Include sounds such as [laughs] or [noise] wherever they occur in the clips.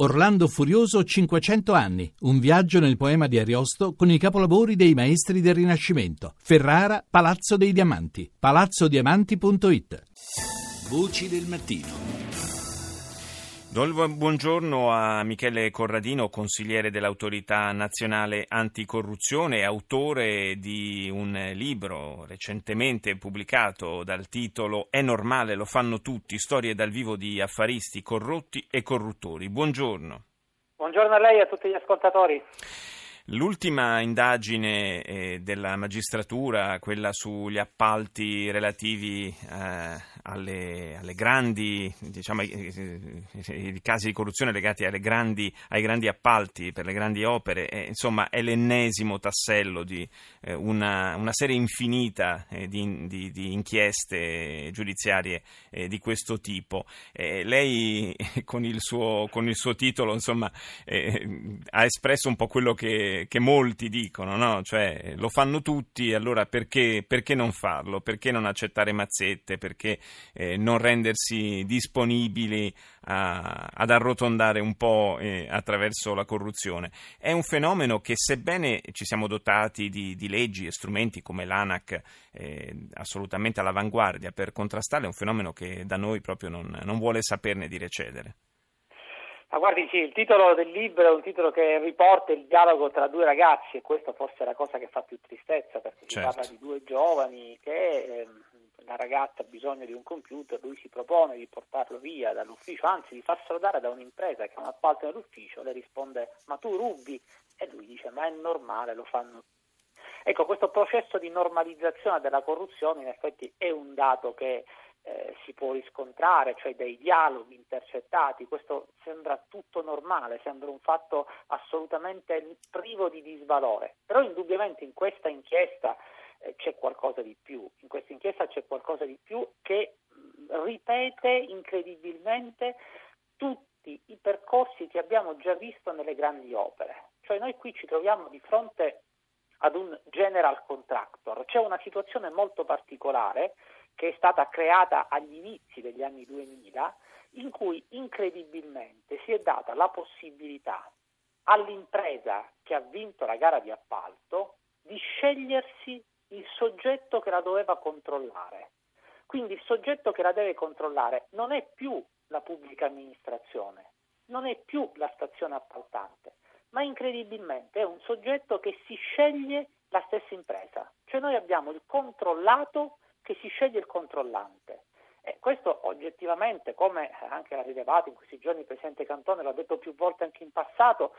Orlando Furioso 500 anni, un viaggio nel poema di Ariosto con i capolavori dei maestri del Rinascimento. Ferrara, Palazzo dei Diamanti, palazzodiamanti.it. Voci del mattino. Do il buongiorno a Michele Corradino, consigliere dell'autorità nazionale anticorruzione, autore di un libro recentemente pubblicato dal titolo È normale, lo fanno tutti, storie dal vivo di affaristi corrotti e corruttori. Buongiorno. Buongiorno a lei e a tutti gli ascoltatori. L'ultima indagine eh, della magistratura, quella sugli appalti relativi eh, alle, alle, grandi, diciamo, i, i, i, casi di corruzione legati grandi, ai grandi appalti per le grandi opere, eh, insomma è l'ennesimo tassello di eh, una, una, serie infinita eh, di, di, di, inchieste giudiziarie eh, di questo tipo. lei con il, suo, con il, suo, titolo insomma, ha espresso un po' quello che che, molti dicono, no? Cioè, lo fanno tutti, allora perché, perché non farlo? Perché non accettare mazzette? Perché eh, non rendersi disponibili a, ad arrotondare un po' eh, attraverso la corruzione? È un fenomeno che, sebbene ci siamo dotati di, di leggi e strumenti come l'ANAC eh, assolutamente all'avanguardia per contrastare, è un fenomeno che da noi proprio non, non vuole saperne di recedere. Ma guardi, sì, il titolo del libro è un titolo che riporta il dialogo tra due ragazzi e questa forse è la cosa che fa più tristezza perché certo. si parla di due giovani che eh, ragazza ha bisogno di un computer, lui si propone di portarlo via dall'ufficio, anzi di farselo dare da un'impresa che ha un appalto nell'ufficio, le risponde ma tu rubi? E lui dice ma è normale, lo fanno. Ecco, questo processo di normalizzazione della corruzione in effetti è un dato che eh, si può riscontrare, cioè dei dialoghi intercettati, questo sembra tutto normale, sembra un fatto assolutamente privo di disvalore, però indubbiamente in questa inchiesta eh, c'è qualcosa di più, in questa inchiesta c'è qualcosa di più che mh, ripete incredibilmente tutti i percorsi che abbiamo già visto nelle grandi opere, cioè noi qui ci troviamo di fronte ad un general contractor, c'è una situazione molto particolare che è stata creata agli inizi degli anni 2000, in cui incredibilmente si è data la possibilità all'impresa che ha vinto la gara di appalto di scegliersi il soggetto che la doveva controllare. Quindi il soggetto che la deve controllare non è più la pubblica amministrazione, non è più la stazione appaltante, ma incredibilmente è un soggetto che si sceglie la stessa impresa. Cioè noi abbiamo il controllato che si sceglie il controllante. E questo oggettivamente, come anche ha rilevato in questi giorni il Presidente Cantone, l'ha detto più volte anche in passato,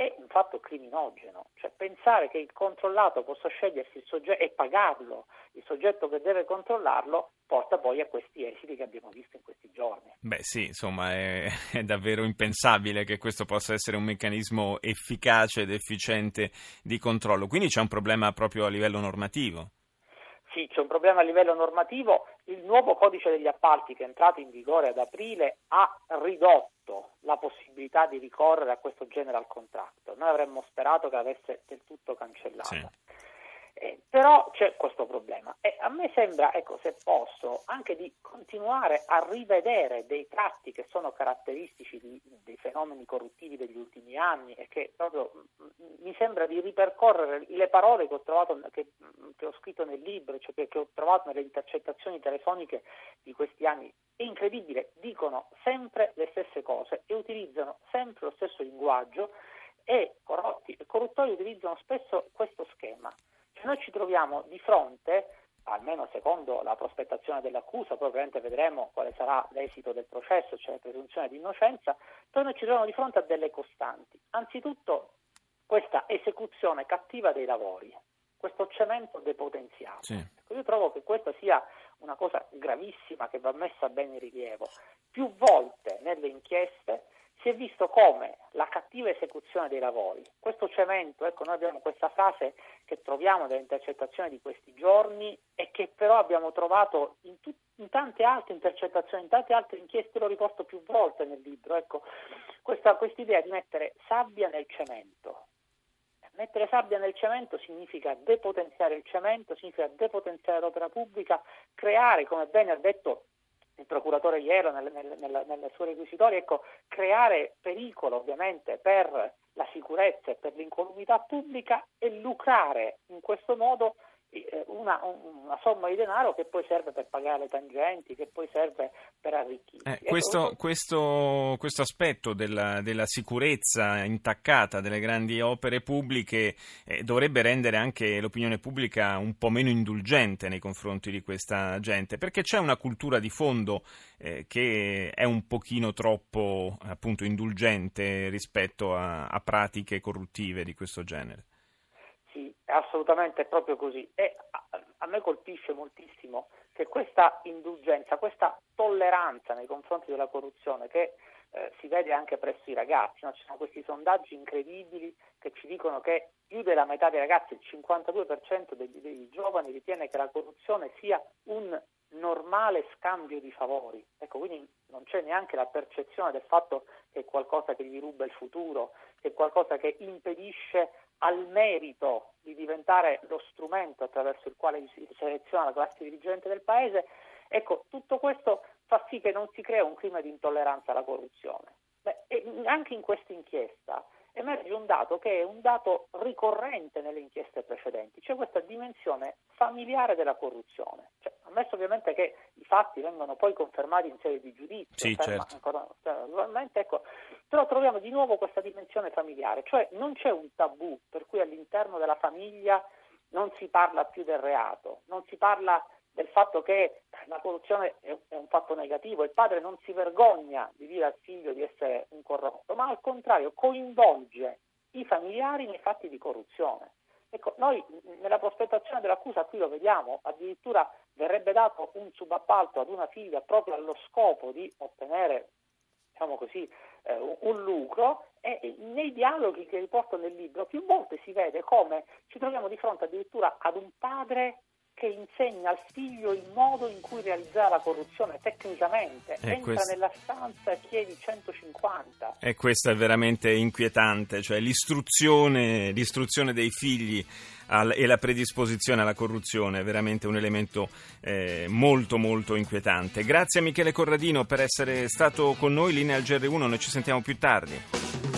è un fatto criminogeno. Cioè pensare che il controllato possa scegliersi il soggetto e pagarlo, il soggetto che deve controllarlo, porta poi a questi esiti che abbiamo visto in questi giorni. Beh sì, insomma è, [laughs] è davvero impensabile che questo possa essere un meccanismo efficace ed efficiente di controllo. Quindi c'è un problema proprio a livello normativo. Sì, c'è un problema a livello normativo. Il nuovo codice degli appalti che è entrato in vigore ad aprile ha ridotto la possibilità di ricorrere a questo general contractor. Noi avremmo sperato che avesse del tutto cancellato. Sì. Eh, però c'è questo problema e a me sembra, ecco, se posso, anche di continuare a rivedere dei tratti che sono caratteristici di, dei fenomeni corruttivi degli ultimi anni e che proprio mm, mi sembra di ripercorrere le parole che ho, trovato, che, mm, che ho scritto nel libro, cioè che, che ho trovato nelle intercettazioni telefoniche di questi anni. È incredibile, dicono sempre le stesse cose e utilizzano sempre lo stesso linguaggio e corrotti e corruttori utilizzano spesso questo schema. Noi ci troviamo di fronte, almeno secondo la prospettazione dell'accusa, poi ovviamente vedremo quale sarà l'esito del processo, cioè la presunzione di innocenza, poi noi ci troviamo di fronte a delle costanti. Anzitutto questa esecuzione cattiva dei lavori, questo cemento depotenziato. Sì. Ecco, io trovo che questa sia una cosa gravissima che va messa bene in rilievo. Più volte nelle inchieste come la cattiva esecuzione dei lavori, questo cemento, ecco noi abbiamo questa frase che troviamo nelle intercettazioni di questi giorni e che però abbiamo trovato in, tut- in tante altre intercettazioni, in tante altre inchieste, l'ho riposto più volte nel libro, ecco, questa idea di mettere sabbia nel cemento. Mettere sabbia nel cemento significa depotenziare il cemento, significa depotenziare l'opera pubblica, creare, come bene ha detto il procuratore Iero nel, nel, nel, nel suo requisitorio, ecco, creare pericolo ovviamente per la sicurezza e per l'incolumità pubblica e lucrare in questo modo eh, una, una, somma di denaro che poi serve per pagare le tangenti, che poi serve. Eh, questo, questo, questo, aspetto della, della, sicurezza intaccata delle grandi opere pubbliche eh, dovrebbe rendere anche l'opinione pubblica un po' meno indulgente nei confronti di questa gente, perché c'è una cultura di fondo eh, che è un pochino troppo appunto indulgente rispetto a, a pratiche corruttive di questo genere. Sì, assolutamente è proprio così. E a, a me colpisce moltissimo che questa indulgenza, questa tolleranza nei confronti della corruzione che eh, si vede anche presso i ragazzi, no? ci sono questi sondaggi incredibili che ci dicono che più della metà dei ragazzi, il 52% degli, dei giovani ritiene che la corruzione sia un normale scambio di favori. Ecco, quindi non c'è neanche la percezione del fatto che è qualcosa che gli ruba il futuro, che è qualcosa che impedisce al merito di diventare lo strumento attraverso il quale si seleziona la classe dirigente del Paese, ecco, tutto questo fa sì che non si crea un clima di intolleranza alla corruzione. Beh, anche in questa inchiesta emerge un dato che è un dato ricorrente nelle inchieste precedenti, cioè questa dimensione familiare della corruzione. Cioè, ammesso ovviamente che i fatti vengono poi confermati in sede di giudizio, sì, certo. ancora, ecco, però troviamo di nuovo questa dimensione familiare, cioè non c'è un tabù per cui all'interno della famiglia non si parla più del reato, non si parla del fatto che la corruzione è un fatto negativo, il padre non si vergogna di dire al figlio di essere un corrotto, ma al contrario coinvolge i familiari nei fatti di corruzione. Ecco, noi nella prospettazione dell'accusa qui lo vediamo, addirittura verrebbe dato un subappalto ad una figlia proprio allo scopo di ottenere, diciamo così, eh, un lucro. E nei dialoghi che riporto nel libro più volte si vede come ci troviamo di fronte addirittura ad un padre che insegna al figlio il modo in cui realizzare la corruzione tecnicamente. E Entra questo... nella stanza e chiedi 150. E questo è veramente inquietante, cioè l'istruzione, l'istruzione dei figli al, e la predisposizione alla corruzione è veramente un elemento eh, molto molto inquietante. Grazie a Michele Corradino per essere stato con noi, linea al GR1, noi ci sentiamo più tardi.